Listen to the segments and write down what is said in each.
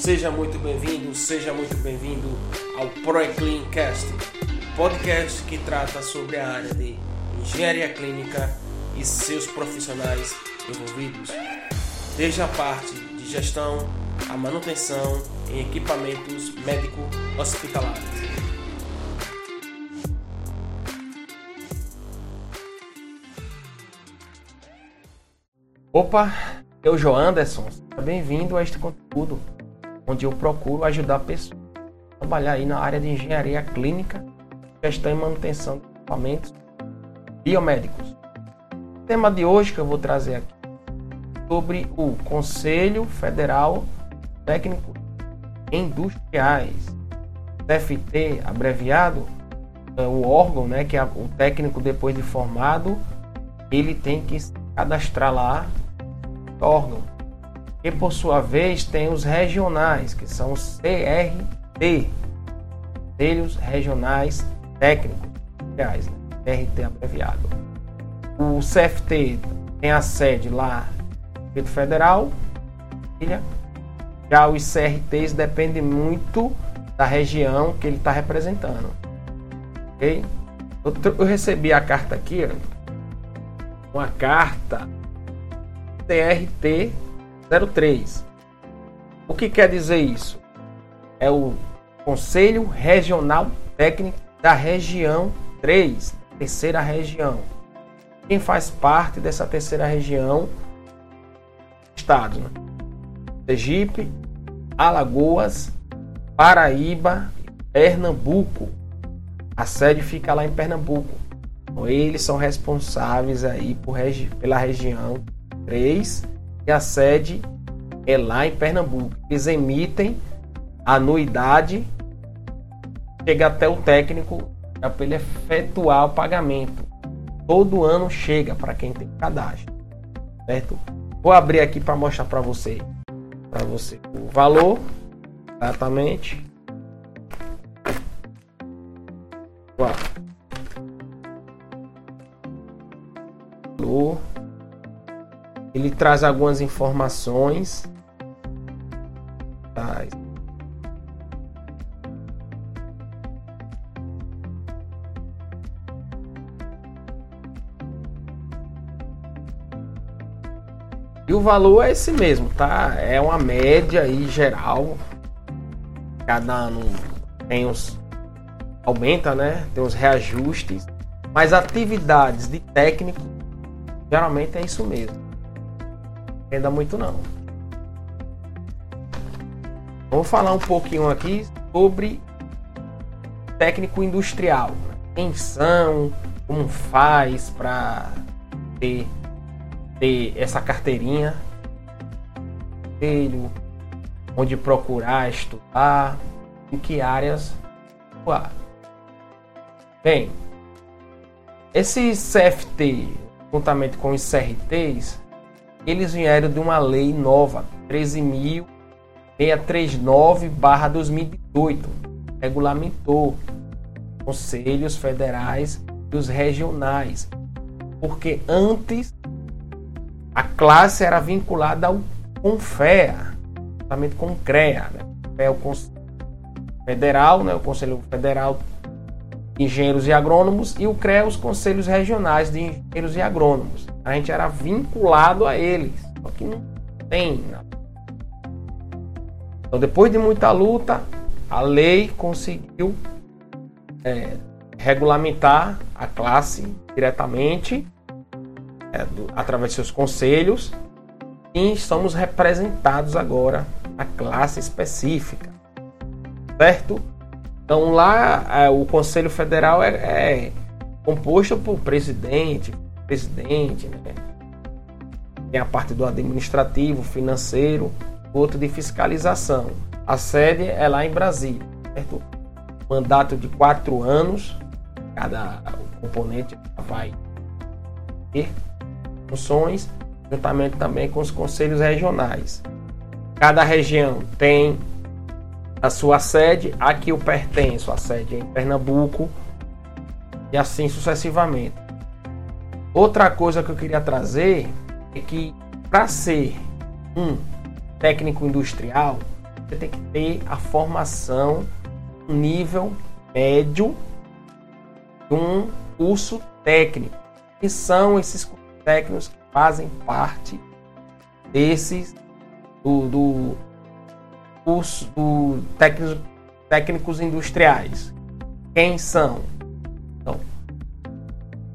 Seja muito bem-vindo, seja muito bem-vindo ao ProEclinicast, podcast que trata sobre a área de engenharia clínica e seus profissionais envolvidos, desde a parte de gestão, a manutenção em equipamentos médico-hospitalares. Opa, eu João Anderson, seja bem-vindo a este conteúdo onde eu procuro ajudar pessoas a trabalhar aí na área de engenharia clínica, gestão e manutenção de equipamentos biomédicos. O tema de hoje que eu vou trazer aqui sobre o Conselho Federal Técnico Industriais, CFT abreviado, é o órgão, né, que é o técnico depois de formado, ele tem que se cadastrar lá, órgão e por sua vez tem os regionais, que são os CRT, Conselhos Regionais Técnicos, aliás, né? CRT abreviado. O CFT tem a sede lá no Federal, já os CRTs dependem muito da região que ele está representando. Ok? Eu, recebi a carta aqui, uma carta TRT 03. O que quer dizer isso? É o Conselho Regional Técnico da Região 3, terceira região. Quem faz parte dessa terceira região? Estados, né? Sergipe, Alagoas, Paraíba, Pernambuco. A sede fica lá em Pernambuco. Então, eles são responsáveis aí por regi pela região 3 e a sede é lá em Pernambuco. Eles emitem anuidade, chega até o técnico para ele efetuar o pagamento. Todo ano chega para quem tem cadastro, certo? Vou abrir aqui para mostrar para você, para você o valor exatamente. Uau. Ele traz algumas informações. E o valor é esse mesmo, tá? É uma média aí geral. Cada ano tem os aumenta, né? Tem os reajustes, mas atividades de técnico geralmente é isso mesmo ainda muito não. Vamos falar um pouquinho aqui sobre técnico industrial. Quem são, como faz para ter, ter essa carteirinha, onde procurar estudar, em que áreas atuar. Bem, esse CFT, juntamente com os CRTs, eles vieram de uma lei nova, 13.639-2018, regulamentou conselhos federais e os regionais, porque antes a classe era vinculada ao CONFEA, justamente com o CREA, né? é o Conselho Federal, né? o Conselho Federal de Engenheiros e Agrônomos, e o CREA, os Conselhos Regionais de Engenheiros e Agrônomos a gente era vinculado a eles. Só que não tem. Então, depois de muita luta, a lei conseguiu é, regulamentar a classe diretamente é, do, através de seus conselhos e somos representados agora a classe específica, certo? Então lá é, o Conselho Federal é, é composto por presidente, presidente, né? tem a parte do administrativo, financeiro, outro de fiscalização. A sede é lá em Brasília, certo? Mandato de quatro anos, cada componente vai ter funções, juntamente também com os conselhos regionais. Cada região tem a sua sede, aqui eu pertenço, a sede é em Pernambuco, e assim sucessivamente. Outra coisa que eu queria trazer é que para ser um técnico industrial, você tem que ter a formação nível médio de um curso técnico. Que são esses cursos técnicos que fazem parte desses do, do curso do técnicos, técnicos industriais. Quem são? Então,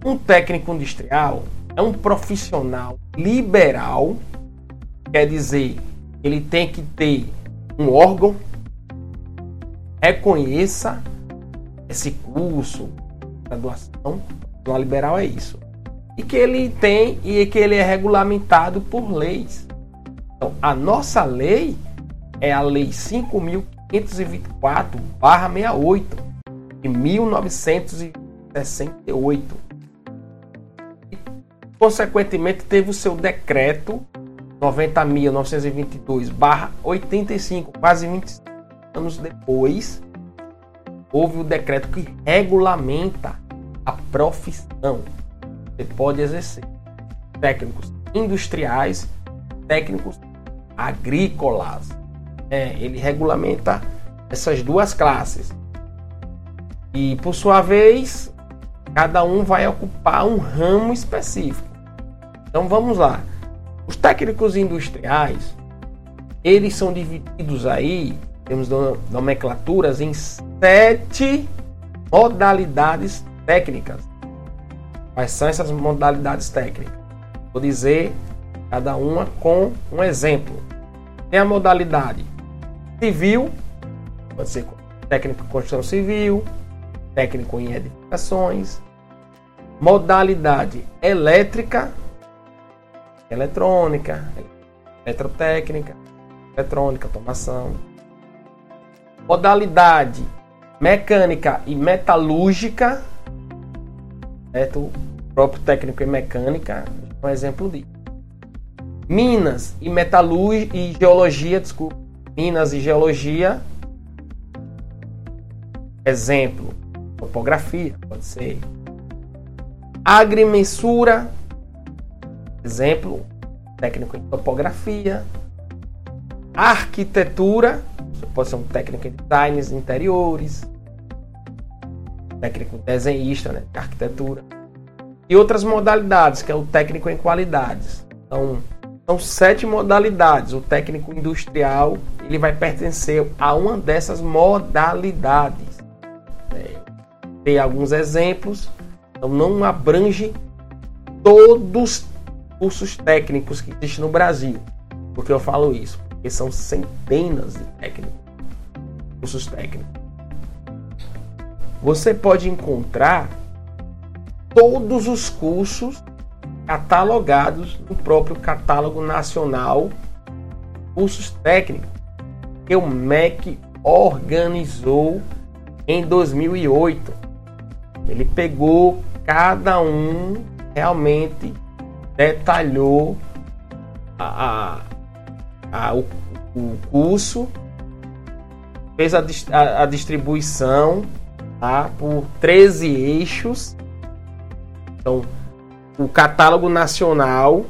um técnico industrial é um profissional liberal, quer dizer, ele tem que ter um órgão reconheça esse curso, graduação, uma liberal é isso. E que ele tem e que ele é regulamentado por leis. Então, a nossa lei é a lei 5524/68 de 1968. E, consequentemente, teve o seu decreto 90.922/85, quase 20 anos depois, houve o decreto que regulamenta a profissão. Você pode exercer técnicos industriais, técnicos agrícolas. É, ele regulamenta essas duas classes. E por sua vez, cada um vai ocupar um ramo específico. Então vamos lá. Os técnicos industriais, eles são divididos aí, temos nomenclaturas em sete modalidades técnicas. Quais são essas modalidades técnicas? Vou dizer cada uma com um exemplo. Tem a modalidade civil, pode ser técnico em construção civil, técnico em edificações, modalidade elétrica, eletrônica, eletrotécnica, eletrônica, automação. Modalidade mecânica e metalúrgica, certo? o próprio técnico em mecânica, um exemplo disso. Minas e metalurgia e geologia, desculpa. Minas e geologia. Exemplo, topografia, pode ser. Agrimensura, Exemplo, técnico em topografia, arquitetura, você pode ser um técnico em designs interiores, técnico desenhista, né, arquitetura, e outras modalidades, que é o técnico em qualidades. Então, são sete modalidades. O técnico industrial ele vai pertencer a uma dessas modalidades. É, tem alguns exemplos, então não abrange todos cursos técnicos que existem no Brasil. Por que eu falo isso? Porque são centenas de técnicos, cursos técnicos. Você pode encontrar todos os cursos catalogados no próprio catálogo nacional cursos técnicos que o MEC organizou em 2008. Ele pegou cada um realmente detalhou a, a, a o, o, curso, fez a, a, distribuição tá, por 13 eixos. Então, o catálogo nacional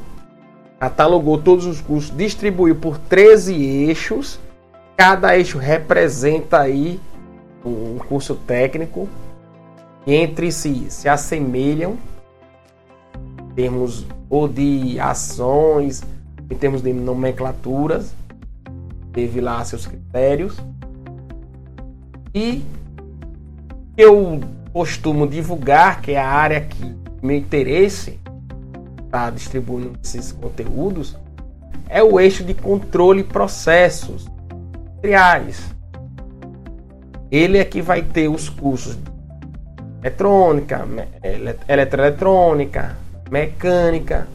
catalogou todos os cursos, distribuiu por 13 eixos. Cada eixo representa aí um curso técnico entre si se assemelham em termos ou de ações, em termos de nomenclaturas, teve lá seus critérios. E eu costumo divulgar, que é a área que meu interesse está distribuindo esses conteúdos, é o eixo de controle processos industriais. Ele é que vai ter os cursos de eletrônica, eletroeletrônica, mecânica.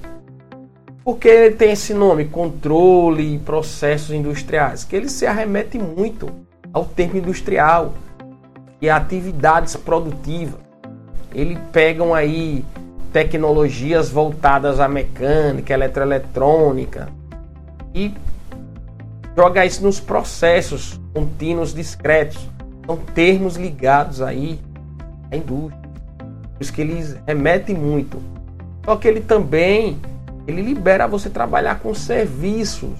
Porque ele tem esse nome, controle e processos industriais, que ele se arremete muito ao termo industrial e atividades produtivas. Ele pegam aí tecnologias voltadas à mecânica, eletroeletrônica e joga isso nos processos contínuos discretos. São termos ligados aí à indústria. Por isso que eles remetem muito só que ele também ele libera você trabalhar com serviços.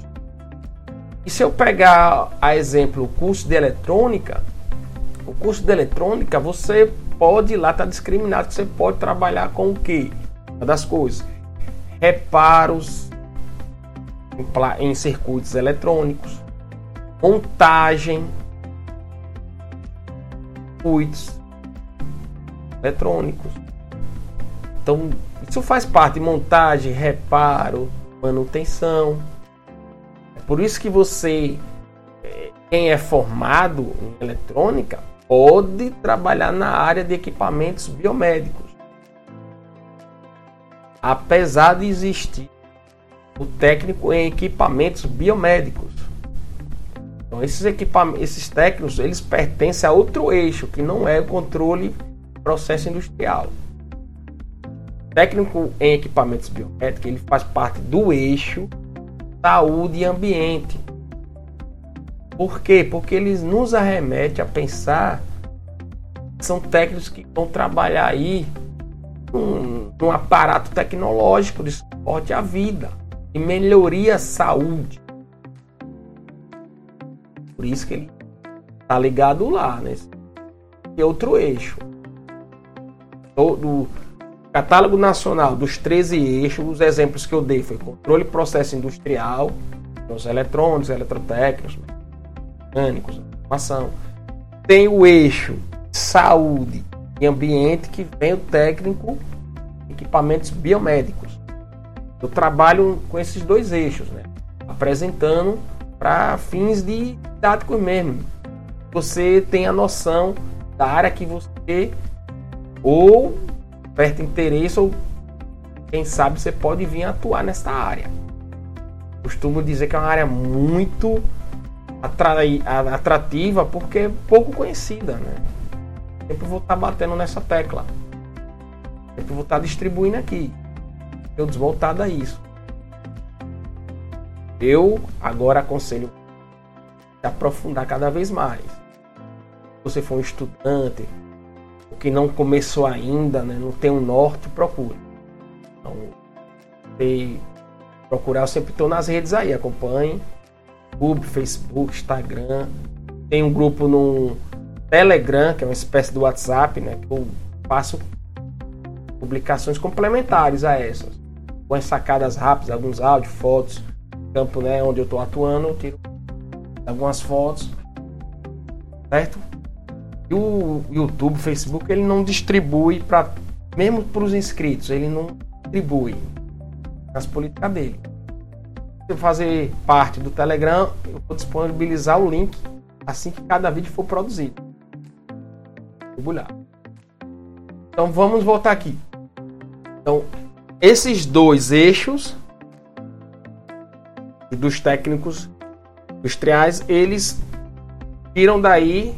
E se eu pegar a exemplo o curso de eletrônica, o curso de eletrônica você pode lá estar tá discriminado você pode trabalhar com o que? Uma das coisas, reparos em, circuitos eletrônicos, montagem, circuitos eletrônicos. Então, isso faz parte de montagem, reparo, manutenção. É por isso que você, eh, quem é formado em eletrônica, pode trabalhar na área de equipamentos biomédicos. Apesar de existir o técnico em equipamentos biomédicos. Então, esses equipamentos, esses técnicos, eles pertencem a outro eixo, que não é o controle processo industrial. O técnico em equipamentos biomédicos, ele faz parte do eixo saúde e ambiente. Por quê? Porque eles nos arremete a pensar são técnicos que vão trabalhar aí num, num aparato tecnológico de suporte à vida e melhoria à saúde. Por isso que ele está ligado lá, né? outro eixo. Do catálogo nacional dos 13 eixos, os exemplos que eu dei foi controle e processo industrial, os eletrônicos, eletrotécnicos, mecânicos, informação. Tem o eixo saúde e ambiente, que vem o técnico equipamentos biomédicos. Eu trabalho com esses dois eixos, né? apresentando para fins de didáticos mesmo. Você tem a noção da área que você ou perto interesse ou quem sabe você pode vir atuar nessa área. Costumo dizer que é uma área muito atrativa porque é pouco conhecida, né? Sempre vou estar batendo nessa tecla. Sempre vou estar distribuindo aqui. Eu desvoltado a isso. Eu agora aconselho se aprofundar cada vez mais. Se você for um estudante, o que não começou ainda, né, não tem um norte, procure. Então, procurar, eu sempre estou nas redes aí, acompanhe. YouTube, Facebook, Instagram. Tem um grupo no Telegram, que é uma espécie de WhatsApp, né, que eu faço publicações complementares a essas. Com as sacadas rápidas, alguns áudios, fotos, campo né, onde eu estou atuando, eu tiro algumas fotos, certo? E o YouTube, o Facebook, ele não distribui para mesmo para os inscritos, ele não distribui as políticas dele. Se eu fazer parte do Telegram, eu vou disponibilizar o link assim que cada vídeo for produzido. Então vamos voltar aqui. Então, esses dois eixos dos técnicos industriais, eles tiram daí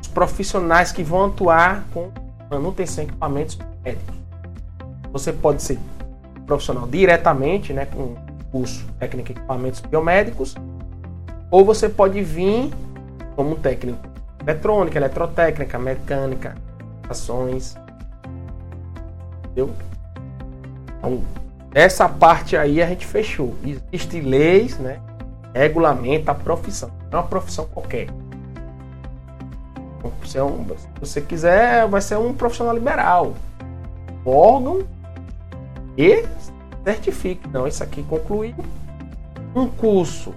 os profissionais que vão atuar com manutenção de equipamentos médicos. Você pode ser profissional diretamente, né, com curso técnico em equipamentos biomédicos, ou você pode vir como técnico eletrônica, eletrotécnica, mecânica, ações. Entendeu? Então, essa parte aí a gente fechou. Existem leis, né? regulamenta a profissão. Não é uma profissão qualquer. Se, é se você quiser, vai ser um profissional liberal. Órgão e certifique. Não, isso aqui concluiu. Um curso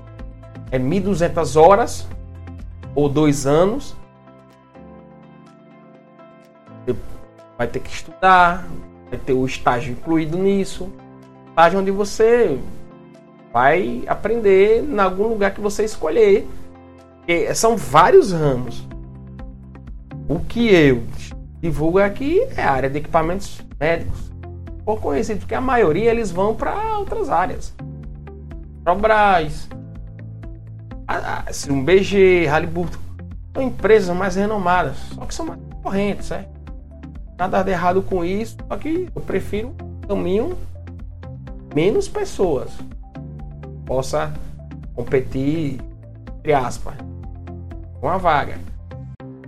é 1.200 horas ou dois anos. Você vai ter que estudar, vai ter o estágio incluído nisso. Estágio onde você vai aprender em algum lugar que você escolher. Porque são vários ramos. O que eu divulgo aqui é a área de equipamentos médicos. Pouco conhecido, porque a maioria eles vão para outras áreas. Petrobras, um BG, Halliburton, são empresas mais renomadas, só que são mais correntes, certo? Nada de errado com isso, só que eu prefiro caminho menos pessoas possa competir, entre aspas, com a vaga.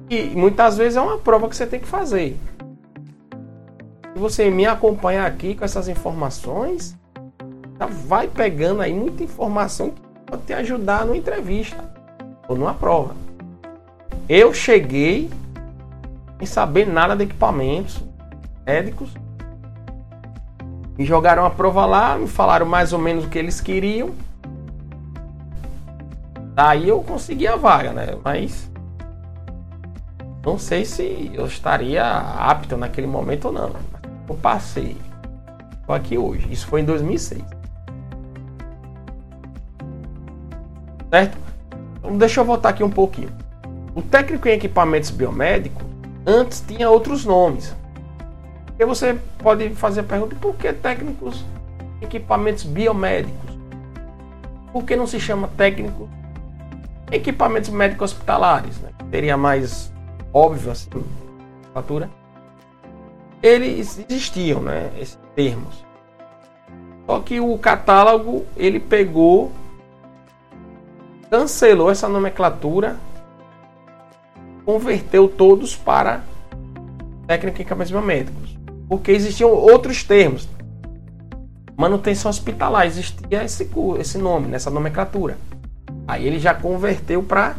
E muitas vezes é uma prova que você tem que fazer. Se você me acompanha aqui com essas informações, já vai pegando aí muita informação que pode te ajudar numa entrevista ou numa prova. Eu cheguei sem saber nada de equipamentos médicos. Me jogaram a prova lá, me falaram mais ou menos o que eles queriam. Daí eu consegui a vaga, né? Mas não sei se eu estaria apto naquele momento ou não. Eu passei. Estou aqui hoje. Isso foi em 2006. Certo? Então, deixa eu voltar aqui um pouquinho. O técnico em equipamentos biomédicos antes tinha outros nomes. Porque você pode fazer a pergunta: por que técnicos equipamentos biomédicos? Por que não se chama técnico equipamentos médicos hospitalares? Né? Seria mais óbvio assim, fatura. Eles existiam, né? Esses termos. Só que o catálogo ele pegou, cancelou essa nomenclatura, converteu todos para técnica em equipamentos biomédicos. Porque existiam outros termos. Manutenção hospitalar, existia esse, esse nome, nessa nomenclatura. Aí ele já converteu para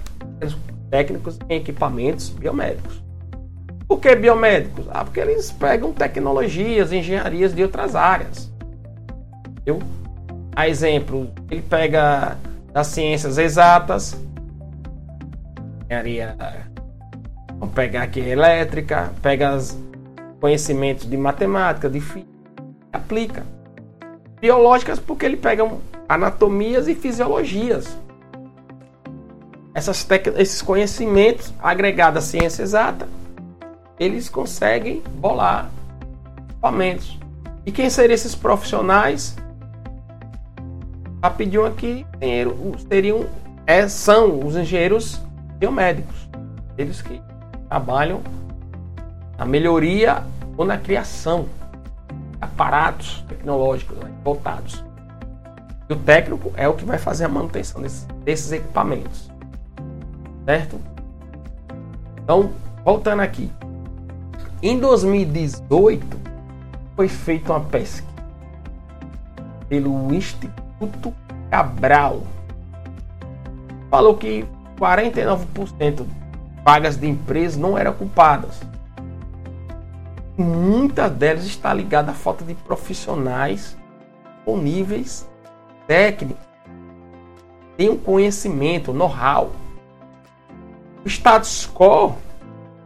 técnicos em equipamentos biomédicos. Por que biomédicos? Ah, porque eles pegam tecnologias, engenharias de outras áreas. Viu? A exemplo, ele pega das ciências exatas, engenharia, vamos pegar aqui elétrica, pega os conhecimentos de matemática, de física, aplica. Biológicas porque ele pega anatomias e fisiologias. Essas esses conhecimentos agregados à ciência exata eles conseguem bolar equipamentos. E quem seriam esses profissionais? Rapidinho aqui, seriam, é, são os engenheiros biomédicos. Eles que trabalham na melhoria ou na criação de aparatos tecnológicos né, voltados. E o técnico é o que vai fazer a manutenção desses, desses equipamentos. Certo? Então, voltando aqui. Em 2018, foi feita uma pesquisa pelo Instituto Cabral. Falou que 49% vagas de emprego não eram ocupadas. Muitas delas está ligada à falta de profissionais com níveis técnicos. Tem um conhecimento, know-how. O status quo,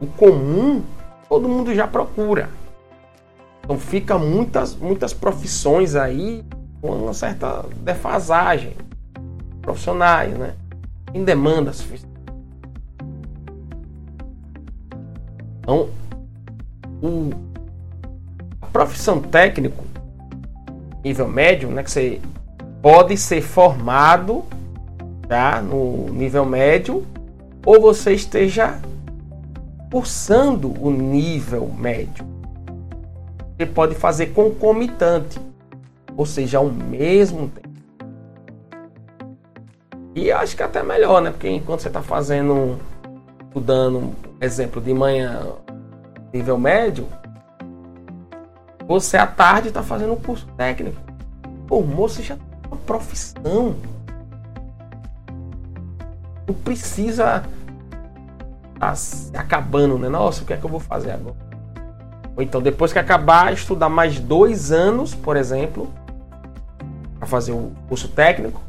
o comum, todo mundo já procura. Então fica muitas, muitas profissões aí com uma certa defasagem profissionais, né? Em demandas. Então, o, a profissão técnico, nível médio, né? Que você pode ser formado já no nível médio ou você esteja cursando o nível médio. Você pode fazer concomitante, ou seja, ao mesmo tempo. E acho que até melhor, né? Porque enquanto você está fazendo, estudando, exemplo, de manhã, nível médio, você à tarde está fazendo um curso técnico. Formou, você já tem uma profissão. Não precisa tá acabando, né? Nossa, o que é que eu vou fazer agora? Ou então, depois que acabar, estudar mais dois anos, por exemplo, para fazer o curso técnico,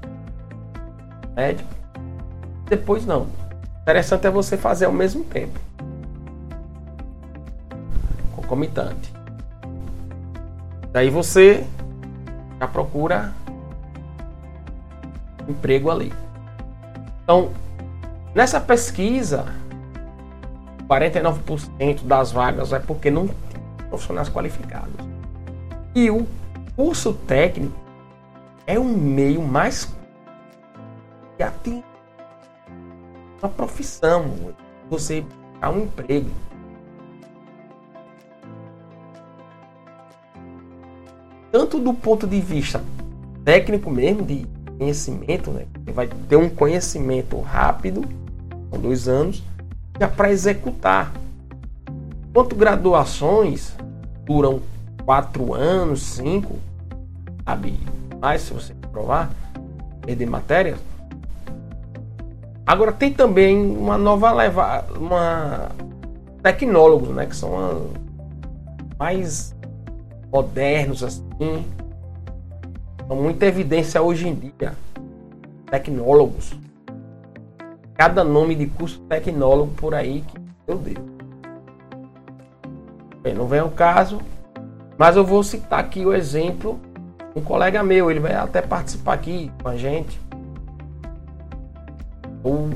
médico. Depois não. Interessante é você fazer ao mesmo tempo. Concomitante. Daí você já procura emprego ali. Então, nessa pesquisa, 49% das vagas é porque não tem profissionais qualificados. E o curso técnico é um meio mais que atingir uma profissão, você a um emprego. Tanto do ponto de vista técnico mesmo, de conhecimento, né? Você vai ter um conhecimento rápido, com dois anos, já para executar. Quanto graduações duram quatro anos, cinco, sabe? Mais se você provar, perder matérias, Agora tem também uma nova leva, uma tecnólogos, né, que são mais modernos assim, com muita evidência hoje em dia. Tecnólogos. Cada nome de curso tecnólogo por aí que, meu Deus. Bem, não vem ao caso, mas eu vou citar aqui o exemplo um colega meu, ele vai até participar aqui com a gente. O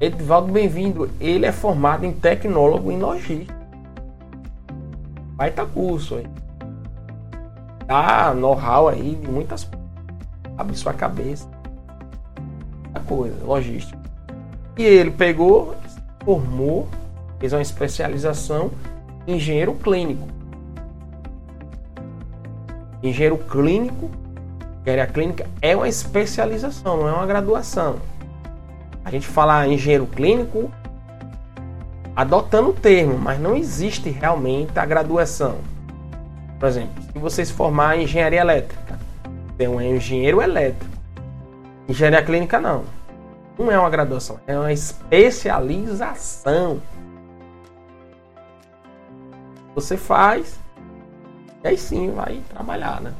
Edvaldo Bem-vindo, ele é formado em tecnólogo em logística. Vai estar curso aí. Dá know-how aí de muitas coisas. Abre sua cabeça. Muita coisa, logística. E ele pegou, formou, fez uma especialização em engenheiro clínico. Engenheiro clínico, engenharia clínica é uma especialização, não é uma graduação. Gente fala engenheiro clínico adotando o termo, mas não existe realmente a graduação. Por exemplo, se você se formar em engenharia elétrica, tem um engenheiro elétrico. Engenharia clínica não. Não é uma graduação, é uma especialização. Você faz e aí sim vai trabalhar, né?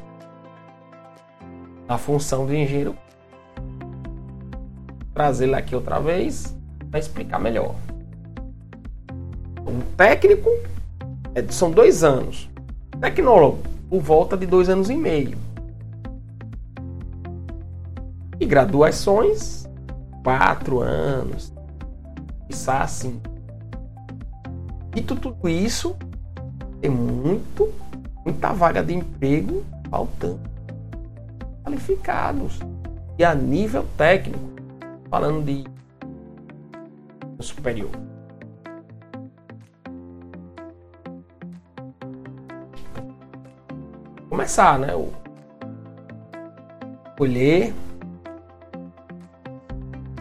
A função do engenheiro. Trazer ele aqui outra vez para explicar melhor. Um técnico é, são dois anos. Tecnólogo, por volta de dois anos e meio. E graduações, quatro anos. Isso assim. E tudo isso é muito muita vaga de emprego faltando. Qualificados. E a nível técnico, falando de superior. Começar, né? O colher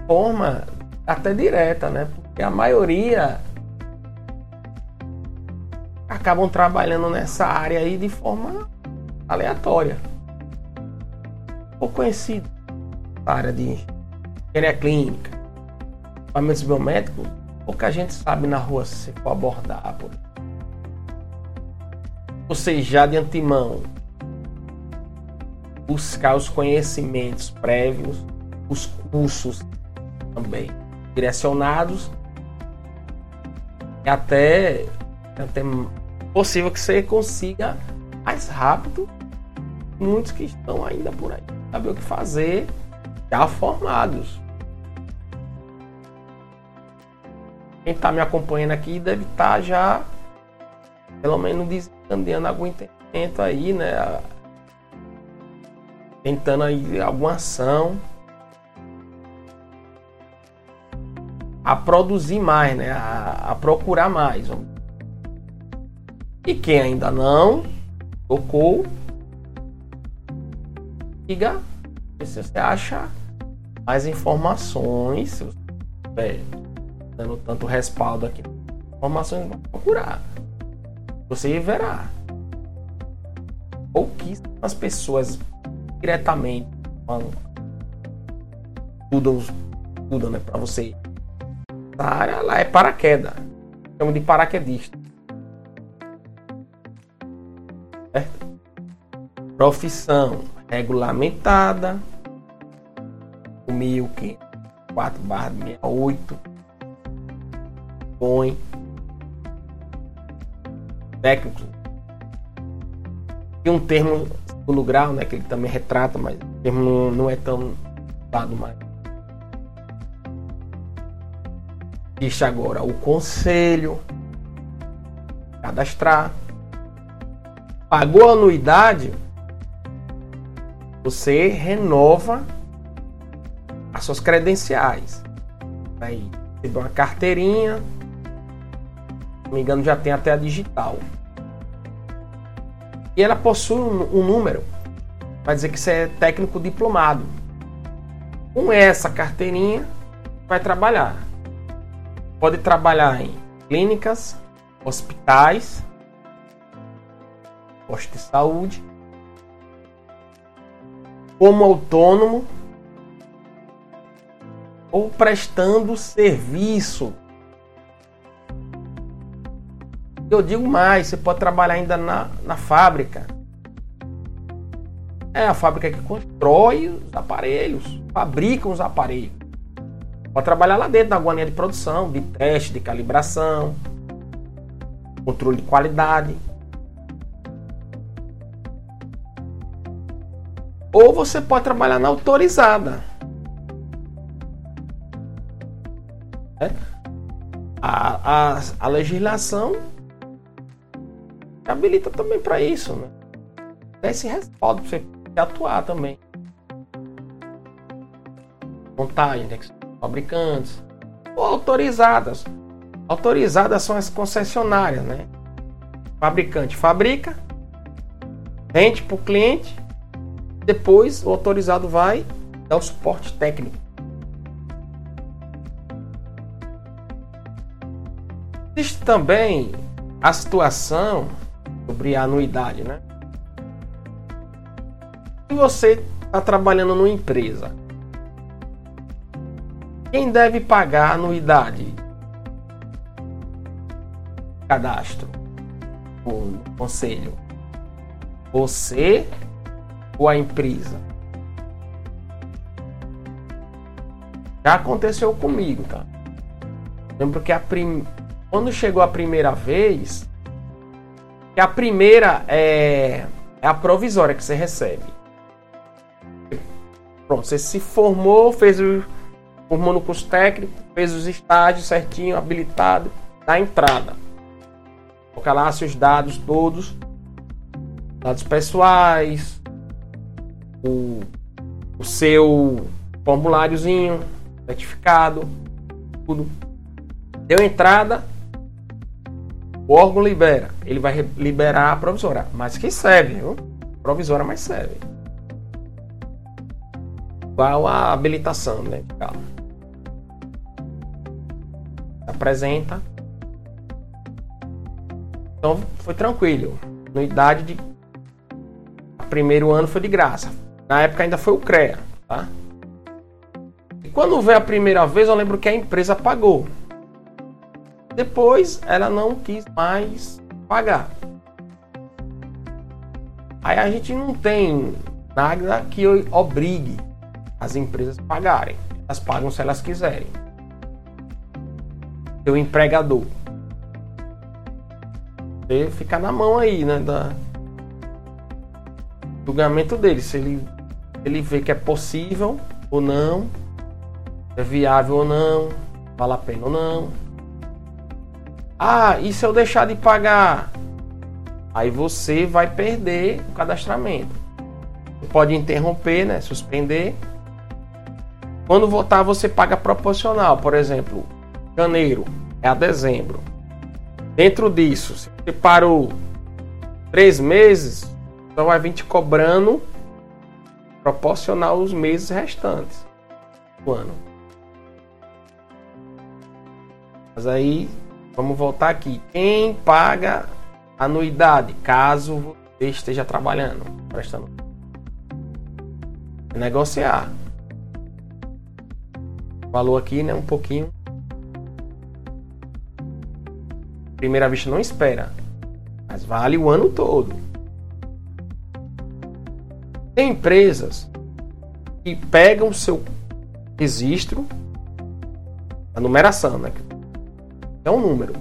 forma até direta, né? Porque a maioria acabam trabalhando nessa área aí de forma aleatória. Pouco conhecido a área de engenharia clínica, equipamentos biomédicos, pouca gente sabe na rua se for abordar. Por... Você já de antemão buscar os conhecimentos prévios, os cursos também direcionados e até, até possível que você consiga mais rápido. Muitos que estão ainda por aí, saber o que fazer, já formados. Quem está me acompanhando aqui deve estar tá já, pelo menos, desencadeando algum entendimento aí, né? Tentando aí alguma ação a produzir mais, né? A, a procurar mais. E quem ainda não tocou, diga se você acha mais informações, se você dando tanto respaldo aqui, informações vão procurar. Você verá. Pouquíssimas pessoas diretamente estudam, estudam né, para você. Essa área lá é paraquedas. Chama de paraquedista. Profissão regulamentada, 1004 barra 68. Põe. Técnico. E um termo segundo grau, né? Que ele também retrata, mas o termo não, não é tão dado mais. Existe agora o conselho cadastrar. Pagou a anuidade, você renova as suas credenciais. Aí, você uma carteirinha, não me engano, já tem até a digital. E ela possui um, um número para dizer que você é técnico diplomado. Com essa carteirinha, vai trabalhar. Pode trabalhar em clínicas, hospitais, postos de saúde, como autônomo, ou prestando serviço. Eu digo mais, você pode trabalhar ainda na, na fábrica. É a fábrica que constrói os aparelhos, fabrica os aparelhos. Pode trabalhar lá dentro na guaninha de produção, de teste, de calibração, controle de qualidade. Ou você pode trabalhar na autorizada. É? A, a, a legislação habilita também para isso, né? Esse respaldo para você atuar também. Montagem, né? fabricantes ou autorizadas. Autorizadas são as concessionárias, né? fabricante fabrica, vende para o cliente depois o autorizado vai dar o suporte técnico. Existe também a situação sobre a anuidade, né? Se você está trabalhando numa empresa, quem deve pagar a anuidade? Cadastro. O conselho. Você ou a empresa. Já aconteceu comigo, tá? Lembro que a prim... quando chegou a primeira vez, que a primeira é, é a provisória que você recebe. Pronto, você se formou, fez o formou no curso técnico, fez os estágios certinho, habilitado, na entrada. Coloca lá seus dados todos, dados pessoais, o, o seu formuláriozinho, certificado, tudo. Deu entrada, o órgão libera. Ele vai liberar a provisória. Mas que serve, viu? Provisória, mas serve. Igual a habilitação, né? Apresenta. Então foi tranquilo. Anuidade de. Primeiro ano foi de graça. Na época ainda foi o CREA, tá? E quando veio a primeira vez, eu lembro que a empresa pagou. Depois ela não quis mais pagar. Aí a gente não tem nada que obrigue as empresas a pagarem. Elas pagam se elas quiserem. Seu empregador. Você fica na mão aí, né? Da julgamento dele. Se ele ele vê que é possível ou não, é viável ou não, vale a pena ou não. Ah, e se eu deixar de pagar? Aí você vai perder o cadastramento. Você pode interromper, né? Suspender. Quando votar, você paga proporcional. Por exemplo, janeiro é a dezembro. Dentro disso, se você parou três meses, só vai vir te cobrando proporcional os meses restantes do ano. Mas aí, vamos voltar aqui. Quem paga anuidade, caso você esteja trabalhando, prestando? Negociar. Falou aqui, né? Um pouquinho. Primeira vista não espera, mas vale o ano todo. Tem empresas que pegam o seu registro, a numeração, né? É um número.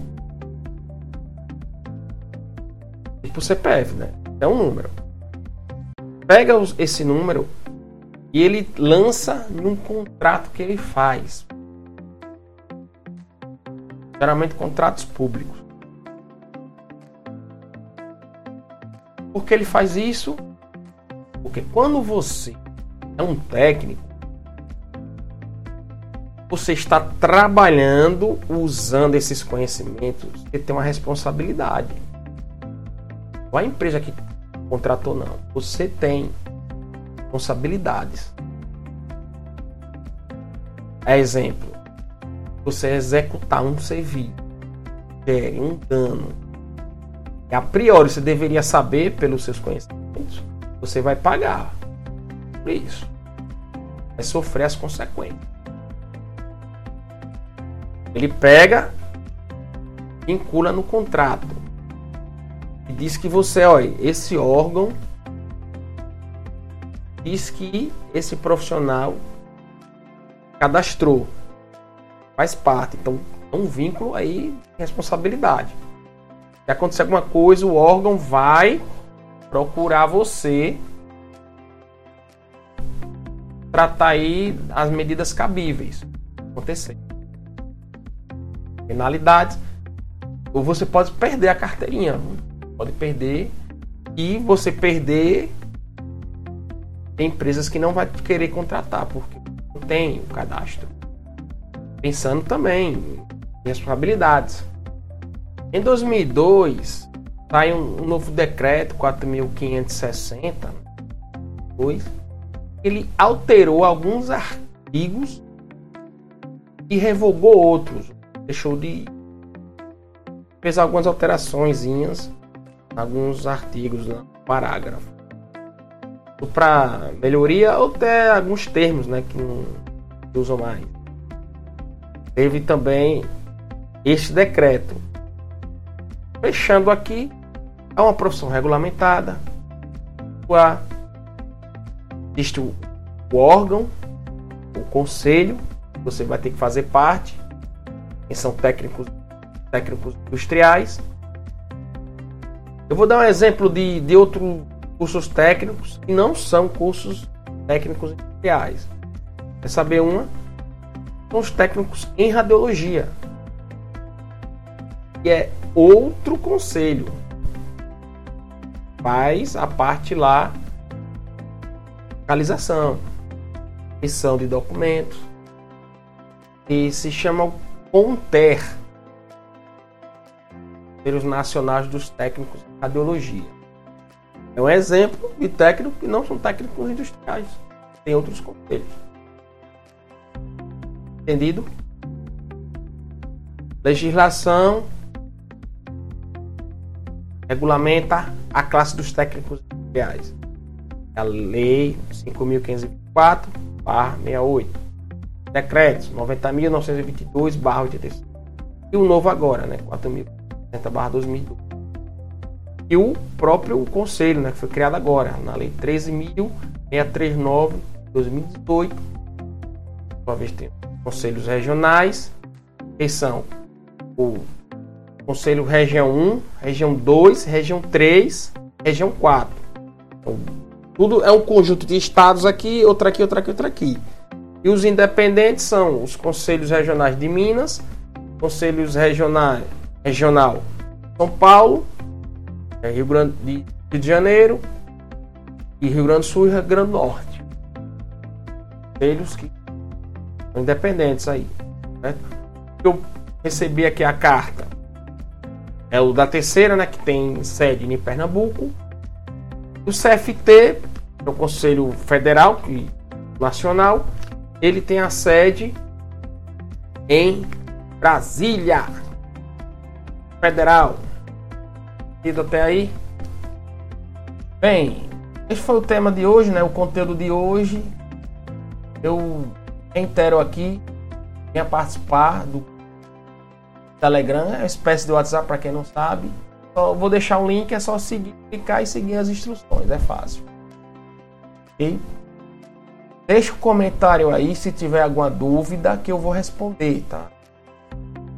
Tipo CPF, né? É um número. Pega esse número e ele lança num contrato que ele faz. Geralmente contratos públicos. Porque ele faz isso porque quando você é um técnico, você está trabalhando usando esses conhecimentos, você tem uma responsabilidade. Não é a empresa que contratou, não. Você tem responsabilidades. É exemplo, você executar um serviço, gere um dano. E a priori você deveria saber pelos seus conhecimentos você vai pagar por isso. Vai sofrer as consequências. Ele pega, vincula no contrato e diz que você, olha, esse órgão diz que esse profissional cadastrou, faz parte. Então, é um vínculo aí de responsabilidade. Se acontecer alguma coisa, o órgão vai procurar você tratar aí as medidas cabíveis. Acontecer. Penalidades. Ou você pode perder a carteirinha. Pode perder. E você perder tem empresas que não vai querer contratar porque não tem o cadastro. Pensando também em responsabilidades. Em 2002, sai um, um novo decreto 4560 dois, ele alterou alguns artigos e revogou outros. Deixou de fez algumas alterações em alguns artigos no parágrafo para melhoria ou até alguns termos né, que não usam mais. Teve também este decreto. Fechando aqui, é uma profissão regulamentada. Existe o órgão, o conselho, você vai ter que fazer parte, que são técnicos, técnicos industriais. Eu vou dar um exemplo de, de outro cursos técnicos que não são cursos técnicos industriais. Quer saber uma? São os técnicos em radiologia. Que é outro conselho. Faz a parte lá localização, emissão de documentos e se chama CONTER, pelos nacionais dos técnicos em radiologia. É um exemplo de técnico que não são técnicos industriais. Tem outros conselhos. Entendido? Legislação regulamenta a classe dos técnicos industriais. É a Lei 5.524, 68. Decretos 90.922, 85. E o novo agora, né? 4.060, 2012 e o próprio conselho, né, que foi criado agora, na Lei 13.639 de 2018. Uma vez tem conselhos regionais, que são o Conselho Região 1, Região 2, Região 3, Região 4. Então, tudo é um conjunto de estados aqui, outra aqui, outra aqui, outra aqui. E os independentes são os conselhos regionais de Minas, conselhos regionais, regional São Paulo, é Rio Grande de, Rio de Janeiro e Rio Grande do Sul e Rio Grande do Norte. Eles que são independentes aí. Né? Eu recebi aqui a carta. É o da terceira, né, que tem sede em Pernambuco. O CFT, é o Conselho Federal que, Nacional, ele tem a sede em Brasília Federal ido até aí? Bem, esse foi o tema de hoje, né? O conteúdo de hoje. Eu reitero aqui, venha participar do Telegram, é uma espécie de WhatsApp para quem não sabe. Só vou deixar um link, é só seguir, clicar e seguir as instruções, é fácil. Ok? Deixa o um comentário aí se tiver alguma dúvida que eu vou responder, tá?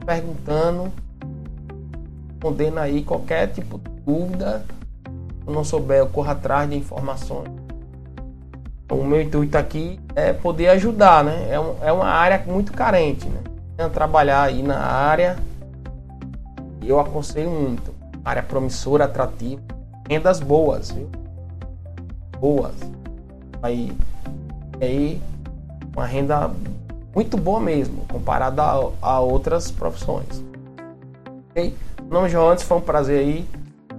Perguntando respondendo aí qualquer tipo de dúvida. Se eu não souber, eu corro atrás de informações. Então, o meu intuito aqui é poder ajudar, né? É, um, é uma área muito carente, né? Trabalhar aí na área, eu aconselho muito. Área promissora, atrativa, rendas boas, viu? Boas. Aí, aí uma renda muito boa mesmo, comparada a, outras profissões. Ok? Meu nome é João Antes, foi um prazer aí.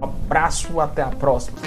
Um abraço, até a próxima.